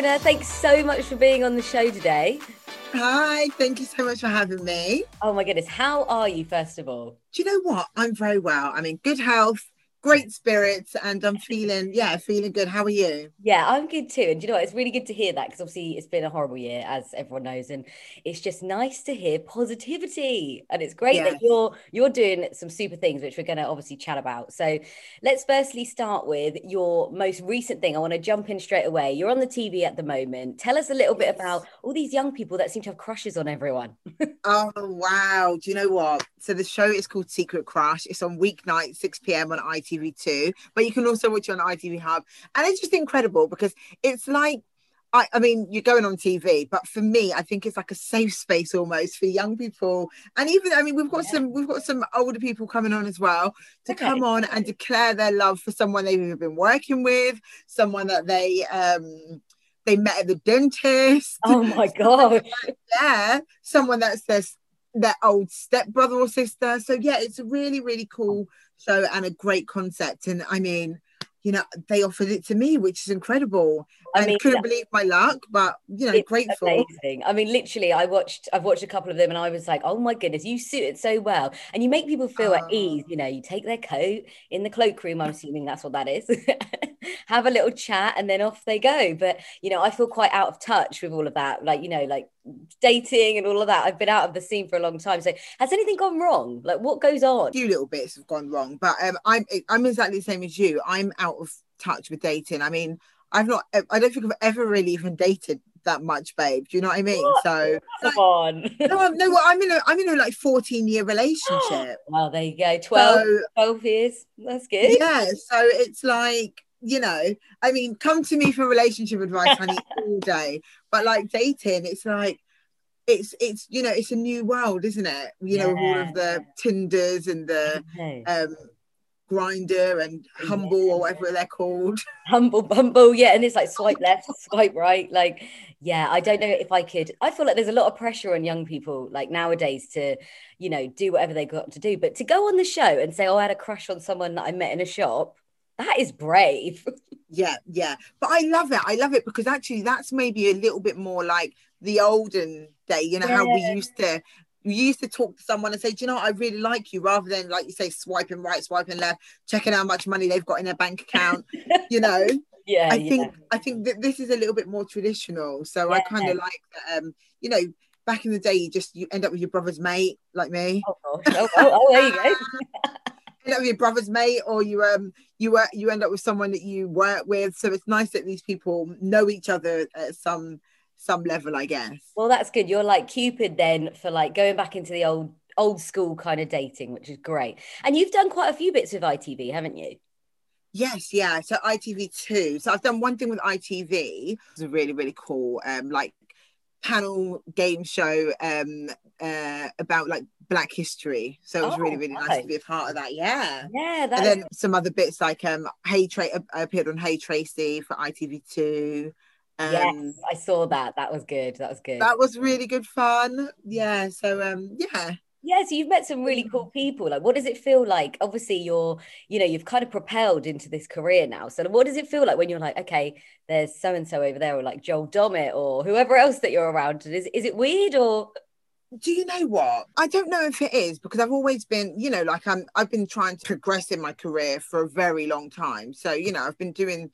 Verona. Thanks so much for being on the show today. Hi, thank you so much for having me. Oh my goodness, how are you, first of all? Do you know what? I'm very well. I'm in good health great spirits and I'm feeling, yeah, feeling good. How are you? Yeah, I'm good too. And you know what? It's really good to hear that because obviously it's been a horrible year, as everyone knows. And it's just nice to hear positivity. And it's great yes. that you're you're doing some super things, which we're going to obviously chat about. So let's firstly start with your most recent thing. I want to jump in straight away. You're on the TV at the moment. Tell us a little yes. bit about all these young people that seem to have crushes on everyone. oh wow. Do you know what? So the show is called Secret Crush. It's on weeknight, 6 p.m. on IT ITV2, but you can also watch it on ITV Hub. And it's just incredible because it's like I, I, mean, you're going on TV, but for me, I think it's like a safe space almost for young people, and even I mean, we've got yeah. some we've got some older people coming on as well to okay. come on and declare their love for someone they've been working with, someone that they um they met at the dentist. Oh my god! yeah, someone that's their their old stepbrother or sister. So yeah, it's a really really cool show and a great concept. And I mean, you know, they offered it to me, which is incredible. I mean, couldn't believe my luck, but you know, grateful. Amazing. I mean, literally, I watched, I've watched a couple of them, and I was like, oh my goodness, you suit it so well, and you make people feel at ease. You know, you take their coat in the cloakroom. I'm assuming that's what that is. Have a little chat, and then off they go. But you know, I feel quite out of touch with all of that. Like, you know, like dating and all of that. I've been out of the scene for a long time. So, has anything gone wrong? Like, what goes on? A few little bits have gone wrong, but um, I'm I'm exactly the same as you. I'm out of touch with dating. I mean, I've not, I don't think I've ever really even dated that much, babe. Do you know what I mean? What? So come like, on. no, no, I'm in a, I'm in a like 14 year relationship. well, there you go. 12, so, 12 years. That's good. Yeah. So it's like, you know, I mean, come to me for relationship advice, honey, all day. But like dating, it's like, it's it's you know it's a new world isn't it you yeah. know all of the tinders and the um Grindr and humble or whatever they're called. Humble bumble yeah and it's like swipe left swipe right like yeah i don't know if i could i feel like there's a lot of pressure on young people like nowadays to you know do whatever they got to do but to go on the show and say oh i had a crush on someone that i met in a shop that is brave. Yeah yeah but i love it i love it because actually that's maybe a little bit more like the olden day you know yeah. how we used to you used to talk to someone and say, Do you know what? I really like you, rather than like you say, swiping right, swiping left, checking how much money they've got in their bank account, you know. yeah. I yeah. think I think that this is a little bit more traditional. So yeah. I kind of like that, um, you know, back in the day you just you end up with your brother's mate, like me. Oh, oh, oh, oh there you go. end up with your brother's mate or you um you work you end up with someone that you work with. So it's nice that these people know each other at some some level, I guess. Well, that's good. You're like Cupid then for like going back into the old old school kind of dating, which is great. And you've done quite a few bits with ITV, haven't you? Yes, yeah. So ITV2. So I've done one thing with ITV. It's a really, really cool um like panel game show um uh about like black history so it was oh, really really nice to be a part of that yeah yeah and then some other bits like um hey Tra- I appeared on hey tracey for itv2 um, yes, I saw that. That was good. That was good. That was really good fun. Yeah. So um, yeah. Yeah, so you've met some really cool people. Like, what does it feel like? Obviously, you're, you know, you've kind of propelled into this career now. So, what does it feel like when you're like, okay, there's so and so over there, or like Joel Dommett, or whoever else that you're around? Is is it weird or? Do you know what? I don't know if it is because I've always been, you know, like I'm. I've been trying to progress in my career for a very long time. So, you know, I've been doing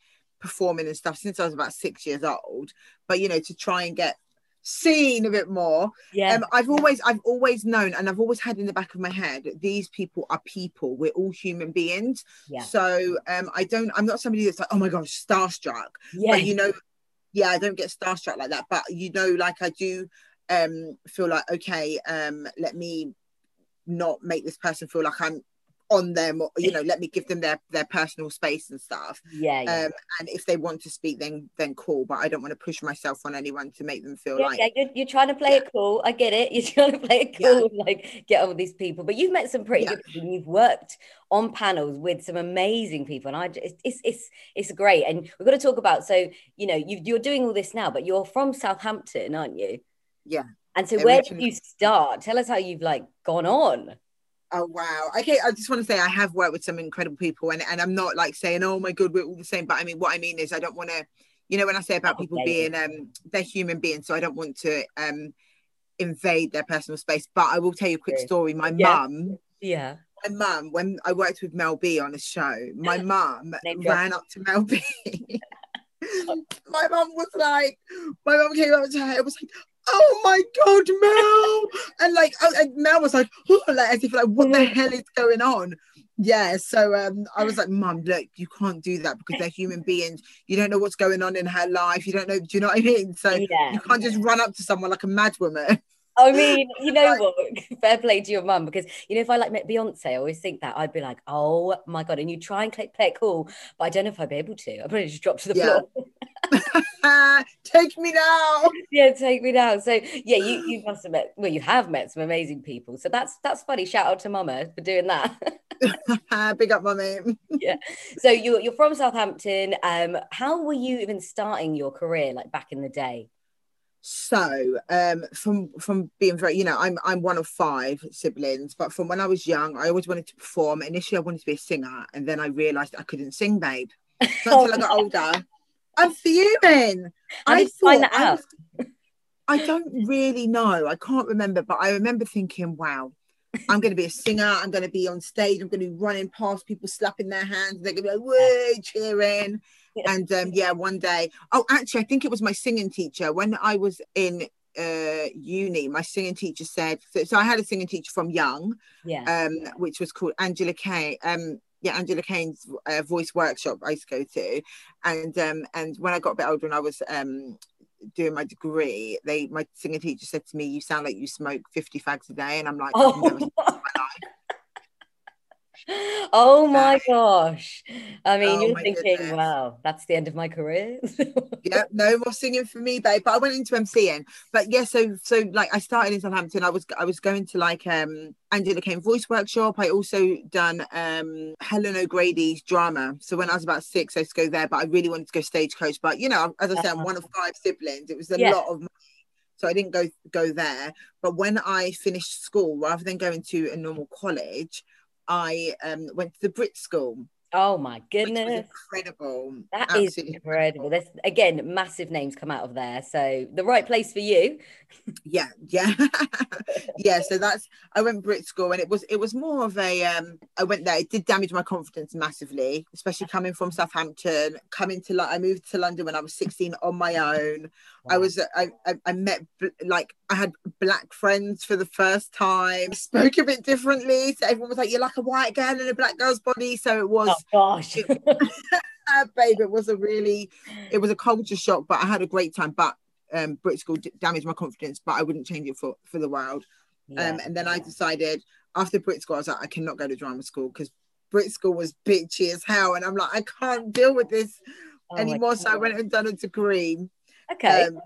performing and stuff since I was about six years old. But you know, to try and get seen a bit more. Yeah. Um, I've always I've always known and I've always had in the back of my head these people are people. We're all human beings. Yeah. So um I don't I'm not somebody that's like, oh my gosh, starstruck. Yeah. But you know, yeah, I don't get starstruck like that. But you know, like I do um feel like okay, um, let me not make this person feel like I'm on them or you know let me give them their their personal space and stuff. Yeah, yeah. Um, and if they want to speak then then cool but i don't want to push myself on anyone to make them feel yeah, like yeah you're, you're trying to play yeah. it cool i get it. You're trying to play it cool yeah. like get on with these people but you've met some pretty good people and you've worked on panels with some amazing people and i just it's it's it's great. And we've got to talk about so you know you, you're doing all this now but you're from southampton aren't you? Yeah. And so where did you start? Tell us how you've like gone on Oh wow. Okay, I just want to say I have worked with some incredible people and, and I'm not like saying, oh my god, we're all the same. But I mean what I mean is I don't want to You know, when I say about people being um they're human beings, so I don't want to um invade their personal space. But I will tell you a quick story. My Yeah. mum, Yeah. my mum, when I worked with Mel B on a show, my mum ran up to Mel B. my mum was like, my mum came up to her, it was like, oh my god, Mel. and like oh, and Mel was like, oh, like as if like, what the hell is going on? Yeah, so um, I was like, Mum, look, you can't do that because they're human beings. You don't know what's going on in her life. You don't know. Do you know what I mean? So Yeah. you can't just run up to someone like a mad woman. I mean, you know Like- what? Fair play to your mum because you know if I like met Beyonce, I always think that I'd be like, oh my god, and you try and play, play it cool, but I don't know if I'd be able to. I'd probably just drop to the Yeah. floor. Take me now. yeah, take me down. So yeah, you you must have met. Well, you have met some amazing people. So that's that's funny. Shout out to Mama for doing that. Big up, mummy. Yeah. So you're you're from Southampton. Um, how were you even starting your career like back in the day? So, um, from from being very, you know, I'm I'm one of five siblings, but from when I was young, I always wanted to perform. Initially, I wanted to be a singer, and then I realised I couldn't sing, babe. Not until I got older. I'm fuming. I did find that out? I don't really know. I can't remember, but I remember thinking, wow, I'm going to be a singer. I'm going to be on stage. I'm going to be running past people, slapping their hands. They're going to be like, woo, cheering. Yeah. And um, yeah, one day, oh, actually, I think it was my singing teacher. When I was in uh, uni, my singing teacher said, so, so I had a singing teacher from young, Yeah. um, which was called Angela Kay. Um, yeah, Angela Kane's uh, voice workshop I used to go to, and um, and when I got a bit older and I was um, doing my degree, they my singing teacher said to me, "You sound like you smoke fifty fags a day," and I'm like, I've never Oh. Oh my gosh. I mean, Oh you're thinking, goodness. wow, that's the end of my career. yeah, no more singing for me, babe. But I went into MCing. But yeah, so so like I started in Southampton. I was I was going to like um Angela Kane voice workshop. I also done um Helen O'Grady's drama. So when I was about six, I used to go there. But I really wanted to go stagecoach. But you know, as I said, I'm one of five siblings. It was a Yeah. lot of money. So I didn't go go there. But when I finished school, rather than going to a normal college, I um went to the Brit School. Oh my goodness. incredible. That is Absolutely incredible. There's again massive names come out of there. So the right place for you. yeah yeah yeah so that's i went brit school and it was it was more of a um i went there it did damage my confidence massively especially coming from southampton coming to like i moved to london when i was 16 on my own i was I, I i met like i had black friends for the first time spoke a bit differently so everyone was like you're like a white girl in a black girl's body so it was Oh gosh. uh, babe, it was a really, it was a culture shock, but I had a great time. But um, Brit school d- damaged my confidence, but I wouldn't change it for for the world. Yeah. Um, and then I decided after Brit school, I was like, I cannot go to drama school because Brit school was bitchy as hell, and I'm like, I can't deal with this Oh anymore. So I went and done a degree Okay. um,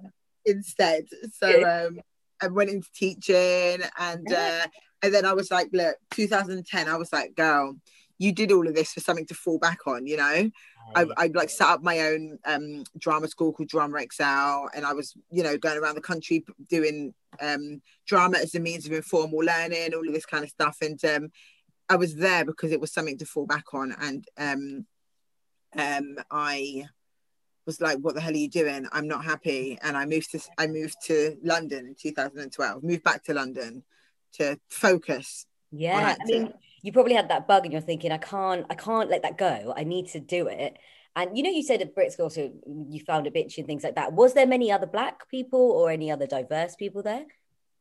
instead. So um, I went into teaching, and uh, and then I was like, look, 2010, I was like, girl, you did all of this for something to fall back on, you know. I, I like set up my own um, drama school called Drama Excel, and I was, you know, going around the country doing um, drama as a means of informal learning, all of this kind of stuff. And um, I was there because it was something to fall back on. And um, um, I was like, "What the hell are you doing? I'm not happy." And I moved to I moved to London in 2012. Moved back to London to focus. Yeah. I mean, you probably had that bug and you're thinking, I can't, I can't let that go. I need to do it. And you know, you said at Brit School, so you found a bitch and things like that. Was there many other black people or any other diverse people there?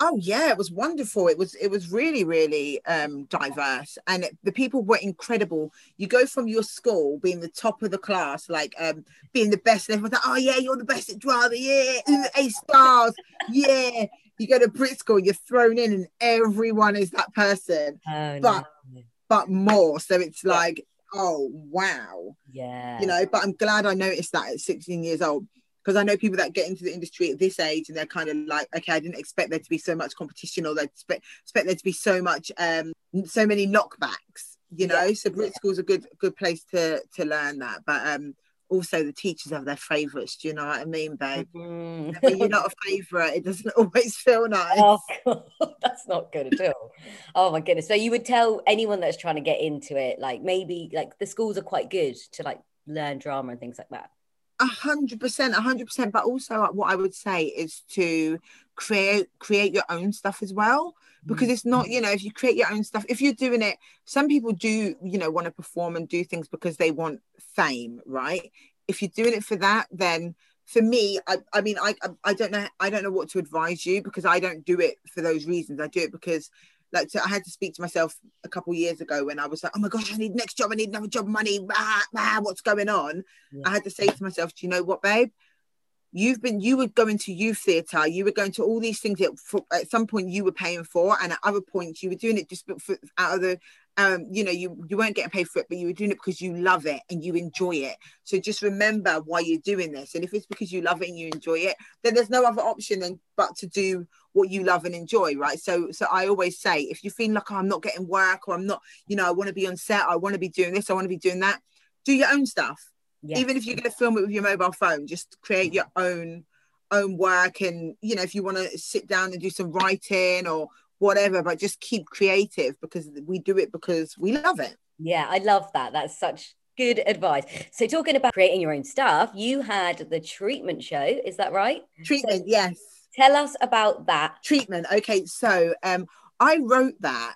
Oh yeah, it was wonderful. It was it was really really um, diverse, and it- the people were incredible. You go from your school being the top of the class, like um, being the best, and everyone's like, "Oh yeah, you're the best at drama, yeah, A stars, yeah." You go to Brit school, you're thrown in, and everyone is that person, Oh, But- no. but more. So it's Yeah. like, oh wow, yeah. you know. But I'm glad I noticed that at 16 years old. Because I know people that get into the industry at this age and they're kind of like, okay, I didn't expect there to be so much competition or they expect, expect there to be so much, um, so many knockbacks, you know. Yeah. So Brit School's a good good place to to learn that. But um, also the teachers have their favourites. Do you know what I mean, babe? Mhm. when you're not a favourite, it doesn't always feel nice. Oh, God, that's not good at all. Oh my goodness. So you would tell anyone that's trying to get into it, like maybe like the schools are quite good to like learn drama and things like that. A hundred percent, a hundred percent. But also, what I would say is to create create your own stuff as well, because it's not, you know, if you create your own stuff, if you're doing it, some people do, you know, want to perform and do things because they want fame, right? If you're doing it for that, then for me, I, I mean, I, I don't know, I don't know what to advise you because I don't do it for those reasons. I do it because like so I had to speak to myself a couple years ago when I was like, oh my gosh, I need next job, I need another job, money, ah, ah, what's going on? Yeah. I had to say to myself, do you know what, babe? You've been, you were going to youth theatre, you were going to all these things that for, at some point you were paying for, and at other points you were doing it just for, out of the um, you know, you you weren't getting paid for it, but you were doing it because you love it and you enjoy it. So just remember why you're doing this. And if it's because you love it and you enjoy it, then there's no other option than but to do what you love and enjoy, right? So so I always say, if you feel like oh, I'm not getting work or I'm not, you know, I want to be on set, I want to be doing this, I want to be doing that, do your own stuff. Yes. Even if you're going to film it with your mobile phone, just create your own own work and you know if you want to sit down and do some writing or whatever, but just keep creative because we do it because we love it. Yeah, I love that. That's such good advice. So, talking about creating your own stuff, you had the treatment show, is that right? Treatment, so yes. Tell us about that. Treatment. Okay, so um, I wrote that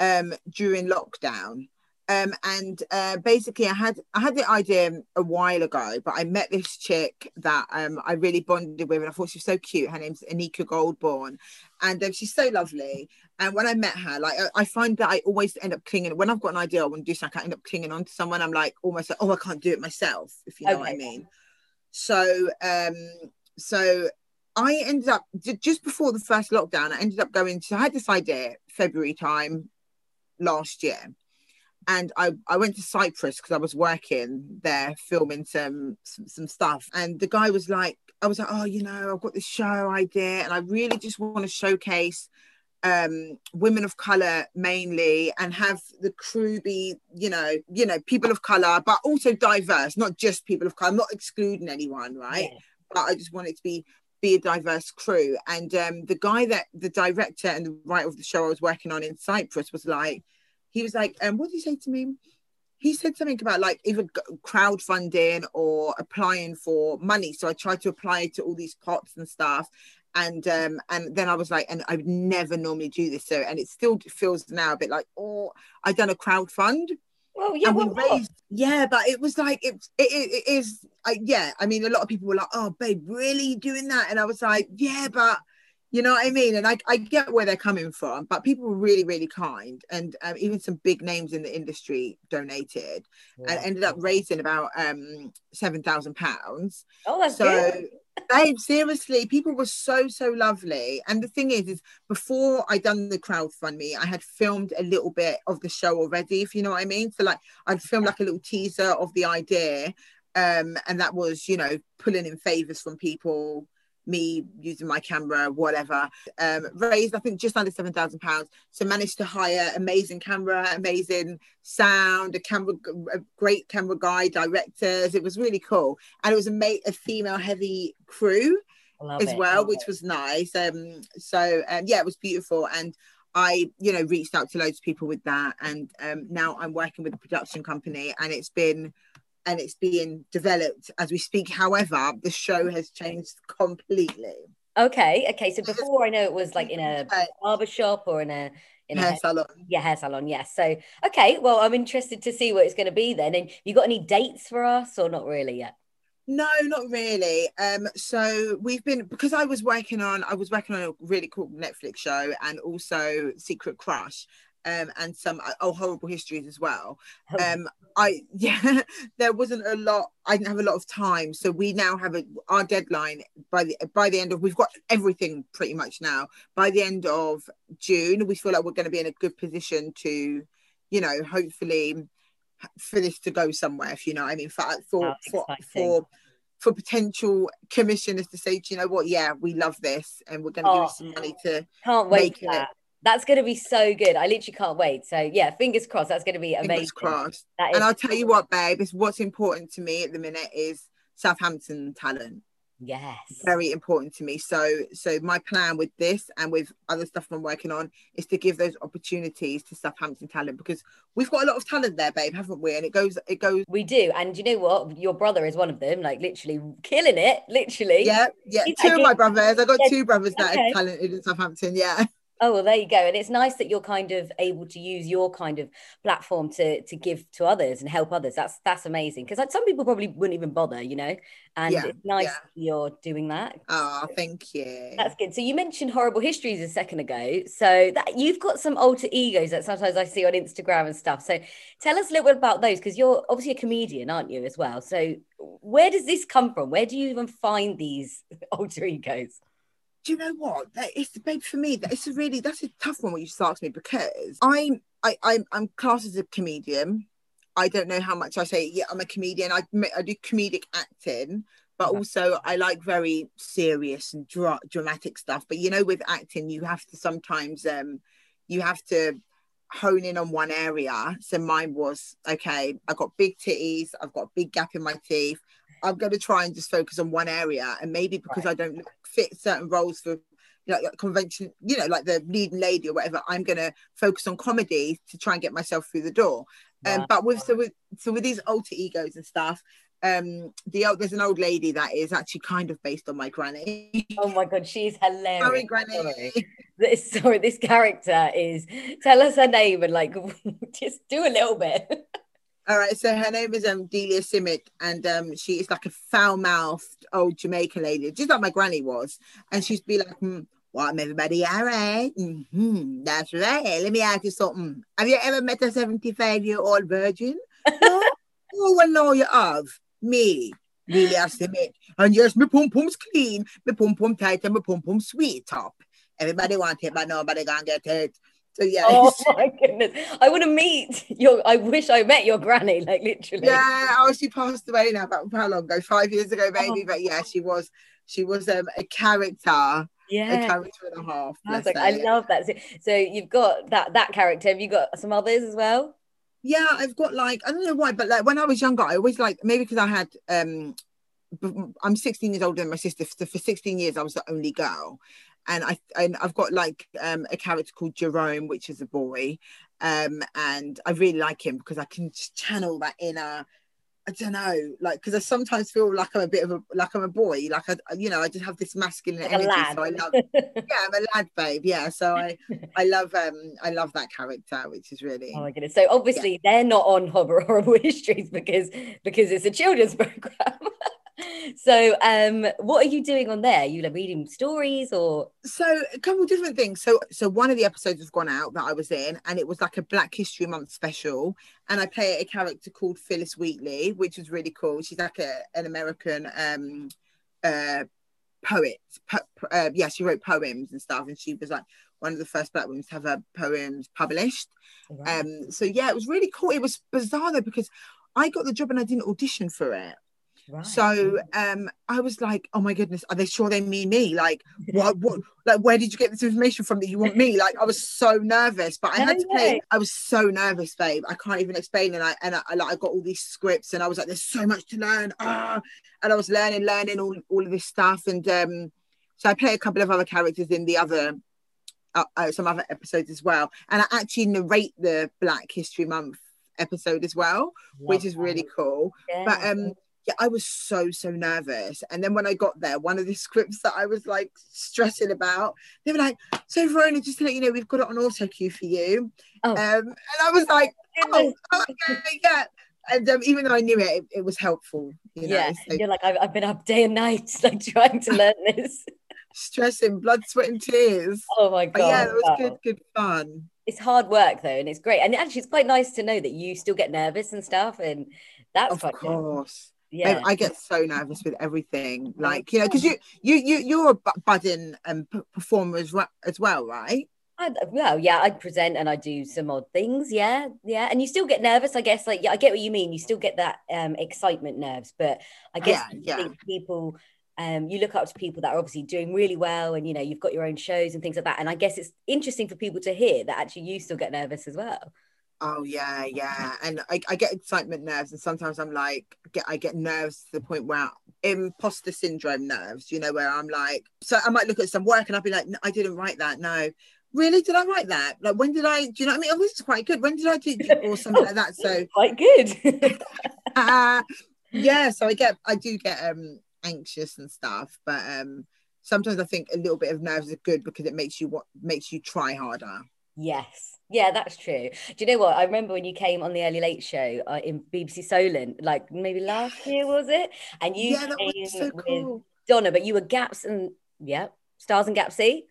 um, during lockdown. Um, and uh, basically, I had I had the idea a while ago, but I met this chick that um, I really bonded with, and I thought she was so cute. Her name's Anika Goldborn, and um, she's so lovely. And when I met her, like I, I, find that I always end up clinging. When I've got an idea, I want to do something, I end up clinging on to someone. I'm like almost like, oh, I can't do it myself, if you know okay. what I mean. So, um, so I ended up just before the first lockdown. I ended up going to. I had this idea February time last year and I, I went to Cyprus because I was working there filming some, some, some stuff. And the guy was like I was like oh you know I've got this show idea and I really just want to showcase um women of color mainly and have the crew be you know you know people of color but also diverse not just people of color. I'm not excluding anyone right? Yeah. but I just want it to be be a diverse crew. And um the guy that the director and the writer of the show I was working on in Cyprus was like he was like, um, what did he say to me? He said something about like either crowdfunding or applying for money. So I tried to apply to all these pots and stuff. And um, and then I was like, and I would never normally do this. So and it still feels now a bit like, oh, I done a crowd fund. Well, yeah, we raised, yeah, but it was like it, it, it is, I, yeah. I mean, a lot of people were like, "Oh, babe, really doing that?" And I was like, "Yeah, but you know what I mean? And I, I get where they're coming from, but people were really, really kind. And um, even some big names in the industry donated yeah. and ended up raising about um, £7,000. Oh, that's so, good. babe, seriously, people were so, so lovely. And the thing is, is before I done the crowdfunding, I had filmed a little bit of the show already, if you know what I mean. So like I'd filmed like a little teaser of the idea. Um, and that was, you know, pulling in favors from people me using my camera, whatever. Um, raised, I think, just under seven thousand pounds. So managed to hire amazing camera, amazing sound, a camera, a great camera guy, directors. It was really cool, and it was a mate, a female-heavy crew as it. well, which it. was nice. Um, so um, yeah, it was beautiful, and I, you know, reached out to loads of people with that, and um, now I'm working with a production company, and it's been and it's being developed as we speak. However, the show has changed completely. Okay, okay. So before I know it was like in a barber shop or in a in hair a salon. Yeah, hair salon. Yes. Yeah. So okay, well, I'm interested to see what it's going to be then. And you got any dates for us or not really yet? No, not really. Um, so we've been because I was working on I was working on a really cool Netflix show and also Secret Crush, um, and some uh, oh horrible histories as well. Oh. Um, I yeah, there wasn't a lot. I didn't have a lot of time, so we now have a our deadline by the by the end of we've got everything pretty much now. By the end of June, we feel like we're going to be in a good position to, you know, hopefully for this to go somewhere. If you know, I mean, for for for, for for potential commissioners to say, you know what, yeah, we love this, and we're going to oh, give you some money to can't wait make it that's going to be so good. I literally can't wait. So yeah, fingers crossed. That's going to be amazing. Fingers crossed. and I'll tell you what, babe, is what's important to me at the minute is Southampton talent. Yes. Very important to me. So so my plan with this and with other stuff I'm working on is to give those opportunities to Southampton talent because we've got a lot of talent there, babe, haven't we? And it goes it goes We do. And you know what? Your brother is one of them, like literally killing it, literally. Yeah, yeah. He's two like- of my brothers. I got Yeah, two brothers that okay. are talented in Southampton. Yeah. Oh well, there you go. And it's nice that you're kind of able to use your kind of platform to to give to others and help others. That's that's amazing. Because like some people probably wouldn't even bother, you know. And Yeah, it's nice yeah. that you're doing that. Oh, thank you. That's good. So you mentioned horrible histories a second ago. So that you've got some alter egos that sometimes I see on Instagram and stuff. So tell us a little bit about those because you're obviously a comedian, aren't you, as well? So where does this come from? Where do you even find these alter egos? Do you know what? That is, babe, for me, that it's a really that's a tough one when you start me because I'm I I'm I'm classed as a comedian. I don't know how much I say. Yeah, I'm a comedian. I I do comedic acting, but also I like very serious and dra- dramatic stuff. But you know, with acting, you have to sometimes um you have to hone in on one area. So mine was okay. I got big titties. I've got a big gap in my teeth. I'm going to try and just focus on one area, and maybe because I don't fit certain roles for you know, like convention, you know, like the leading lady or whatever, I'm going to focus on comedy to try and get myself through the door. Um, Wow. but with so with so with these alter egos and stuff, um, the old there's an old lady that is actually kind of based on my granny. Oh my god, she's hilarious. Sorry, granny. Sorry. This sorry, this character is tell us her name and like just do a little bit. All right, so her name is um Delia Simic, and um she is like a foul-mouthed old Jamaican lady, just like my granny was. And she'd be like, hmm, "What, everybody, all right? hmm that's right. Let me ask you something. Have you ever met a 75-year-old virgin? no? Well, no, you have. Me, Delia Simic. And yes, my pum pum's clean, my pum pum tight, and my pum pum sweet top. Everybody want it, but nobody gonna get it. So yeah, Oh my goodness. I want to meet your I wish I met your granny, like literally. Yeah, oh, she passed away now. About how long ago? Five years ago, maybe. Oh. But yeah, she was. She was um, a character, Yeah. a character and a half. I like, I love that. So, so you've got that that character. Have you got some others as well? yeah, I've got like I don't know why, but like when I was younger, I always like maybe because I had um, I'm 16 years older than my sister. So for 16 years, I was the only girl, and I and I've got like um a character called Jerome, which is a boy, um, and I really like him because I can channel that inner. I don't know, like because I sometimes feel like I'm a bit of a like I'm a boy, like I, you know, I just have this masculine Like energy. So I love, yeah, I'm a lad, babe. Yeah, so I, I love, um, I love that character, which is really. Oh my goodness. So obviously they're not on horrible, horrible histories because because it's a children's program. So um what are you doing on there? you like reading stories or? So a couple of different things. So so one of the episodes has gone out that i was in and it was like a black history month special and i play a character called phillis wheatley which was really cool. She's like a, an american um uh poet po- uh, yeah she wrote poems and stuff and she was like one of the first black women to have her poems published. Um so yeah it was really cool. It was bizarre though because i got the job and i didn't audition for it Right. so um I was like, oh my goodness, are they sure they mean me? Like, what what like where did you get this information from that you want me? Like I was so nervous, but I had to play. I was so nervous, babe. I can't even explain. And I and I, like I got all these scripts and I was like, there's so much to learn. Ah and I was learning, learning all, all of this stuff. And um so I play a couple of other characters in the other uh, uh, some other episodes as well. And I actually narrate the Black History Month episode as well, which is really cool Yeah. but um yeah i was so so nervous and then when i got there one of the scripts that i was like stressing about they were like so verona just to let you know we've got it on auto cue for you Oh. um and i was like oh, oh okay, yeah and um, even though i knew it, it it was helpful you know yeah, so you're like I've, I've been up day and night like trying to learn this. stressing blood sweat and tears Oh my but god! yeah it was wow. good good fun It's hard work though, and it's great. And actually, it's quite nice to know that you still get nervous and stuff, and that's of quite good. Yeah, I get so nervous with everything, like you know, because you you you you're a bu- budding um, performer as well, as well, right? I, well, yeah, I present and I do some odd things. Yeah, yeah, and you still get nervous, I guess. Like, yeah, I get what you mean. You still get that um, excitement nerves, but I guess Yeah, yeah. think people, um, you look up to people that are obviously doing really well, and you know, you've got your own shows and things like that. And I guess it's interesting for people to hear that actually you still get nervous as well. Oh yeah, yeah, and I, I get excitement nerves, and sometimes I'm like, get I get nerves to the point where imposter syndrome nerves, you know, where I'm like, so I might look at some work and I'll be like, I didn't write that. No, really, did I write that? Like, when did I? Do you know what I mean? Oh, this is quite good. When did I do or something like that? So quite good. uh, yeah, so I get, I do get um anxious and stuff, but um sometimes I think a little bit of nerves are good because it makes you what makes you try harder. Yes. Yeah, that's true. Do you know what? I remember when you came on the Early Late Show uh, in BBC Solent, like maybe last year, was it? And you yeah, that was so cool. Donna, but you were Gaps and yeah, Stars and Gapsy.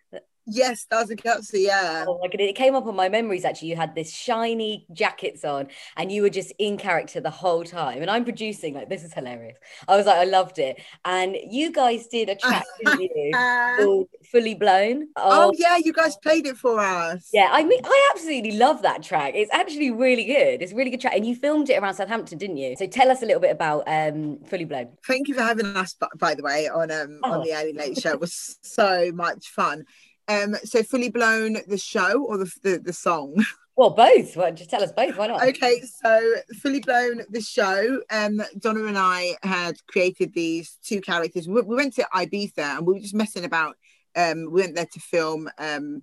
Yes, that's a Gapsy, yeah. Oh my god, it came up on my memories actually. You had this shiny jackets on and you were just in character the whole time. And I'm producing, like, this is hilarious. I was like, I loved it. And you guys did a track, you? Fully Blown. Oh, oh, yeah, you guys played it for us. Yeah, I mean, I absolutely love that track. It's actually really good. It's really good track. And you filmed it around Southampton, didn't you? So tell us a little bit about um Fully Blown. Thank you for having us, by the way, on um oh. on the Early Late Show. It was so much fun. Um, so fully blown the show or the the, the song? Well, both. Well, just tell us both. Why not? Okay, so fully blown the show. Um, Donna and I had created these two characters. We, we went to Ibiza and we were just messing about. Um, we went there to film um,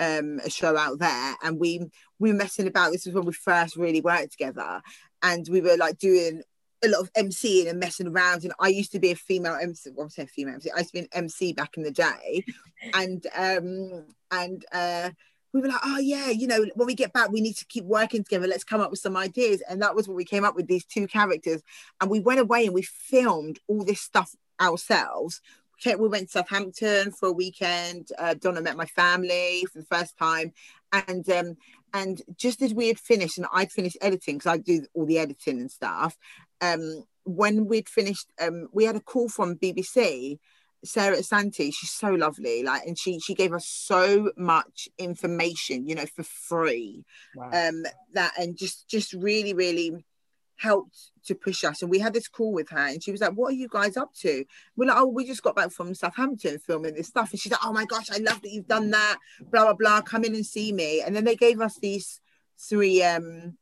um, a show out there, and we we were messing about. This was when we first really worked together, and we were like doing a lot of MCing and messing around. And I used to be a female MC. Well, I'm saying female MC. I used to be an MC back in the day, and um and uh we were like, oh yeah, you know, when we get back, we need to keep working together. Let's come up with some ideas. And that was what we came up with these two characters. And we went away and we filmed all this stuff ourselves. We went to Southampton for a weekend. Uh, Donna met my family for the first time, and um, and just as we had finished, and I'd finished editing because I do all the editing and stuff, um, when we'd finished, um, we had a call from BBC. Sarah Santi, she's so lovely, like, and she she gave us so much information, you know, for free. Wow. Um, that and just just really really helped to push us. And we had this call with her, and she was like, "What are you guys up to?" We're like, "Oh, we just got back from Southampton filming this stuff." And she's like, "Oh my gosh, I love that you've done that." Blah blah blah. Come in and see me. And then they gave us these three um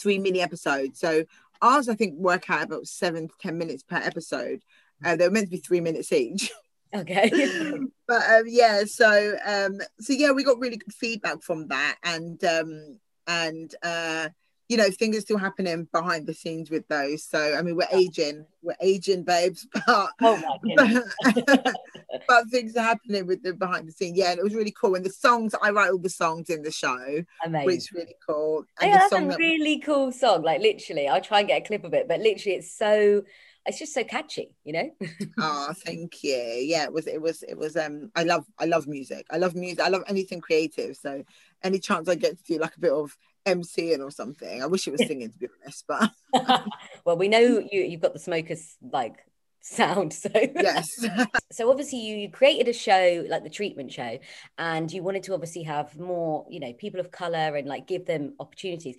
three mini episodes. So ours I think work out about seven to ten minutes per episode. Uh, they were meant to be three minutes each. Okay. but um, yeah, so um, so yeah, we got really good feedback from that, and um, and uh, you know things are still happening behind the scenes with those. So I mean, we're aging, we're aging, babes, but oh but, but things are happening with the behind the scenes. Yeah, and it was really cool. And the songs, I write all the songs in the show, Amazing. which is really cool. And yeah, that's a that... really cool song. Like literally, I'll try and get a clip of it, but literally, it's so it's just so catchy, you know. oh, thank you. Yeah, it was. It was. It was. Um, I love. I love music. I love music. I love anything creative. So, any chance I get to do like a bit of MCing or something, I wish it was singing to be honest. But well, we know you. You've got the smokers like sound so yes so obviously you created a show like the treatment show and you wanted to obviously have more you know people of color and like give them opportunities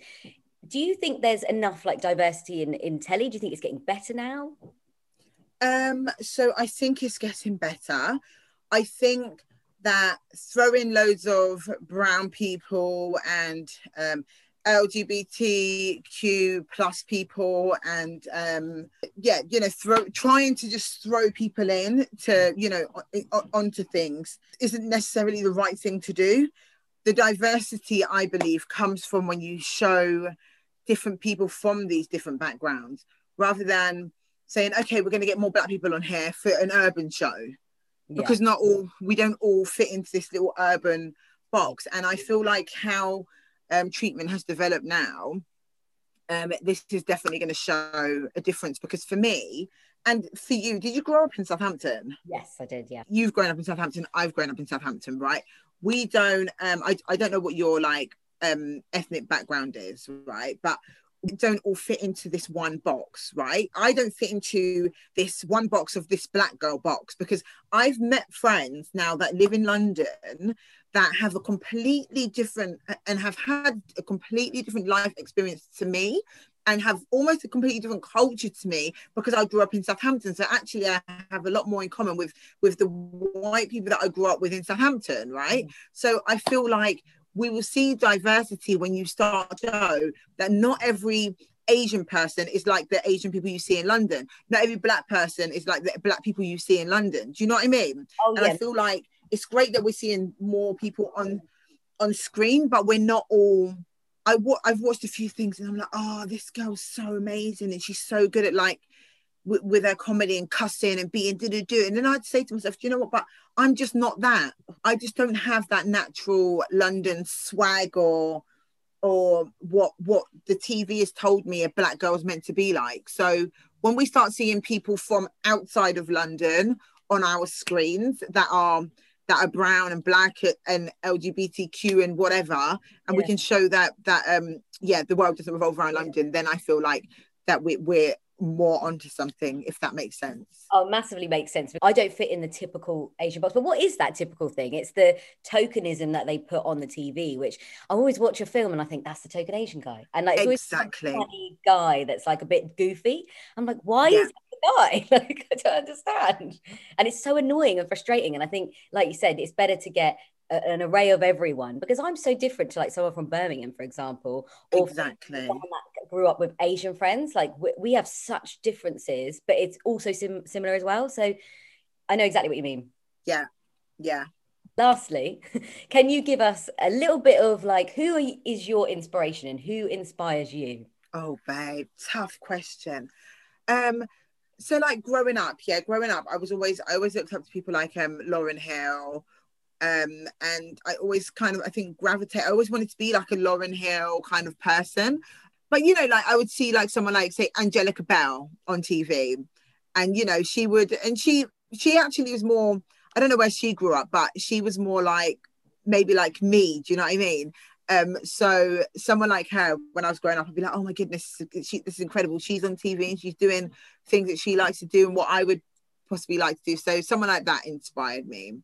do you think there's enough like diversity in in telly do you think it's getting better now um so i think it's getting better i think that throwing loads of brown people and um LGBTQ plus people and um yeah you know throw trying to just throw people in to you know onto things isn't necessarily the right thing to do. The diversity I believe comes from when you show different people from these different backgrounds rather than saying okay we're going to get more black people on here for an urban show yeah. because not all we don't all fit into this little urban box and I feel like how um, treatment has developed now, um, this is definitely going to show a difference because for me and for you, did you grow up in Southampton? Yes, I did. Yeah. You've grown up in Southampton. I've grown up in Southampton, right? We don't. Um, I I don't know what your like um ethnic background is, right? But don't all fit into this one box, right? I don't fit into this one box of this black girl box because I've met friends now that live in London that have a completely different and have had a completely different life experience to me and have almost a completely different culture to me because I grew up in Southampton. So actually, I have a lot more in common with with the white people that I grew up with in Southampton, right? Mm. So I feel like we will see diversity when you start to know that not every Asian person is like the Asian people you see in London. Not every black person is like the black people you see in London. Do you know what I mean? Oh, and yeah. I feel like it's great that we're seeing more people on on screen, but we're not all. I I've watched a few things and I'm like, oh, this girl's so amazing and she's so good at like with, with her comedy and cussing and being do do do. And then I'd say to myself, do you know what? But I'm just not that. I just don't have that natural London swag or or what what the TV has told me a black girl is meant to be like. So when we start seeing people from outside of London on our screens that are that are brown and black and LGBTQ and whatever, and yeah. we can show that that um yeah the world doesn't revolve around London, then I feel like that we, we're more onto something, if that makes sense. Oh, massively makes sense. I don't fit in the typical Asian box, but what is that typical thing? It's the tokenism that they put on the TV, which I always watch a film and I think that's the token Asian guy, and like exactly funny guy that's like a bit goofy. I'm like, why yeah. is that the guy? like, I don't understand, and it's so annoying and frustrating. And I think, like you said, it's better to get an array of everyone because I'm so different to like someone from Birmingham, for example, or exactly that grew up with Asian friends. Like we, we have such differences, but it's also sim- similar as well. So I know exactly what you mean. Yeah, yeah. Lastly, can you give us a little bit of like who is your inspiration and who inspires you? Oh, babe, tough question. Um, so like growing up, yeah, growing up, I was always I always looked up to people like um Lauryn Hill um, and I always kind of I think gravitate. I always wanted to be like a Lauryn Hill kind of person, but you know, like I would see like someone like say Angellica Bell on TV, and you know she would, and she she actually was more. I don't know where she grew up, but she was more like maybe like me. Do you know what I mean? Um, so someone like her, when I was growing up, I'd be like, oh my goodness, she, this is incredible. She's on TV and she's doing things that she likes to do and what I would possibly like to do. So someone like that inspired me.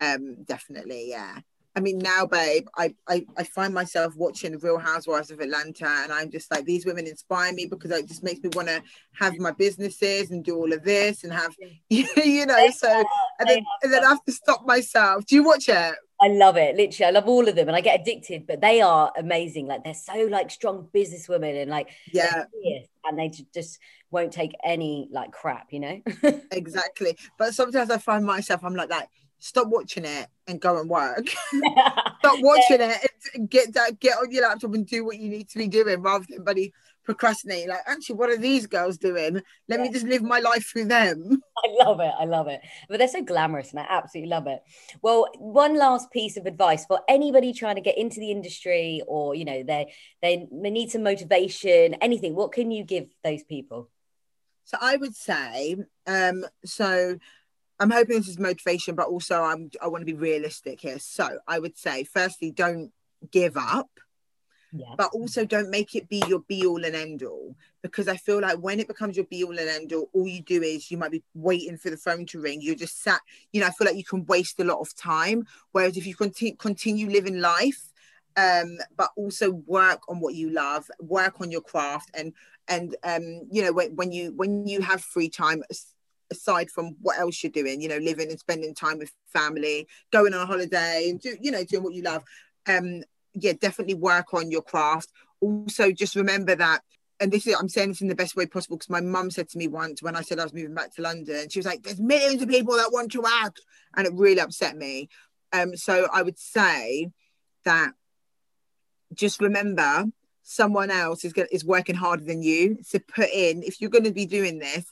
Um, definitely, yeah. I mean, now, babe, I, I, I find myself watching Real Housewives of Atlanta, and I'm just like, these women inspire me because it just makes me want to have my businesses and do all of this and have, you know, so, and then, and then I have to stop myself. Do you watch it? I love it. Literally, I love all of them, and I get addicted. But they are amazing. Like they're so like strong businesswomen, and like yeah, and they just won't take any like crap, you know. exactly. But sometimes I find myself, I'm like that stop watching it and go and work. stop watching yeah. it and get that get on your laptop and do what you need to be doing rather than buddy procrastinating. Like, actually, what are these girls doing? Let yeah. me just live my life through them. I love it. I love it. But they're so glamorous and I absolutely love it. Well, one last piece of advice for anybody trying to get into the industry or, you know, they they, they need some motivation, anything. What can you give those people? So I would say, um, so I'm hoping this is motivation, but also I'm I want to be realistic here. So I would say, firstly, don't give up. Yeah. But also don't make it be your be all and end all because I feel like when it becomes your be all and end all, all you do is you might be waiting for the phone to ring. You're just sat, you know, I feel like you can waste a lot of time. Whereas if you continue continue living life, um, but also work on what you love, work on your craft and and um, you know, when, when you when you have free time, aside from what else you're doing, you know, living and spending time with family, going on a holiday and do, you know, doing what you love. Um, yeah, definitely work on your craft. Also, just remember that, and this is I'm saying this in the best way possible because my mum said to me once when I said I was moving back to London, she was like, "There's millions of people that want to act," and it really upset me. Um, so I would say that just remember someone else is going is working harder than you. So put in if you're going to be doing this,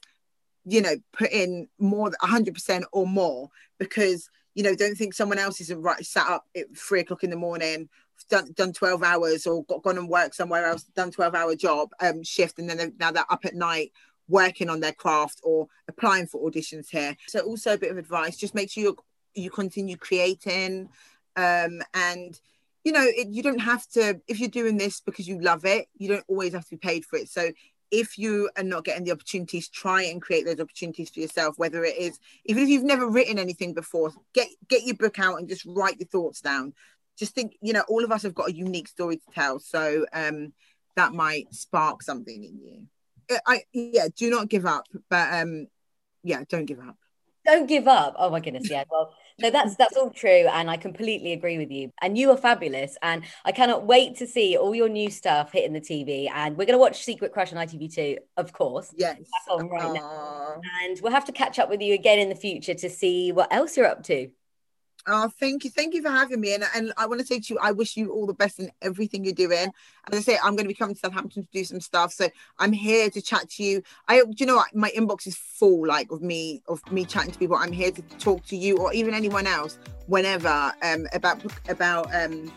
you know, put in more than 100% or more because, you know, don't think someone else isn't right, sat up at three o'clock in the morning, done, done 12 hours or got gone and worked somewhere else, done 12 hour job um, shift, and then they're, now they're up at night working on their craft or applying for auditions here. So also a bit of advice, just make sure you you continue creating um, and you know it, you don't have to if you're doing this because you love it you don't always have to be paid for it so if you are not getting the opportunities, try and create those opportunities for yourself. Whether it is, even if you've never written anything before, get get your book out and just write your thoughts down. Just think, you know, all of us have got a unique story to tell, so um, that might spark something in you. Uh, I yeah, do not give up, but um, yeah, don't give up. Don't give up. Oh my goodness, yeah. Well, no, that's that's all true, and I completely agree with you. And you are fabulous, and I cannot wait to see all your new stuff hitting the TV. And we're going to watch Secret Crush on ITV2, of course. Yes, that's on right Aww. now. And we'll have to catch up with you again in the future to see what else you're up to. Oh, thank you. Thank you for having me. And, and I want to say to you, I wish you all the best in everything you're doing. As I say, I'm going to be coming to Southampton to do some stuff. So I'm here to chat to you. I do you know what? My inbox is full like of me of me chatting to people. I'm here to talk to you or even anyone else whenever um about about um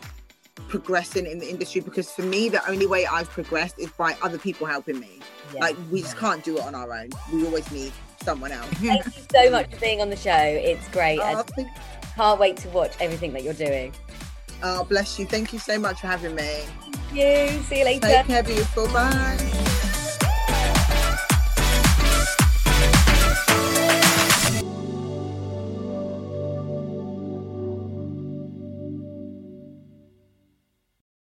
progressing in the industry because for me the only way I've progressed is by other people helping me. Yeah. Like we just can't do it on our own. We always need someone else. Thank you so much for being on the show. It's great. Oh, can't wait to watch everything that you're doing. Oh, bless you. Thank you so much for having me. Thank you. See you later. Take care, beautiful. Bye.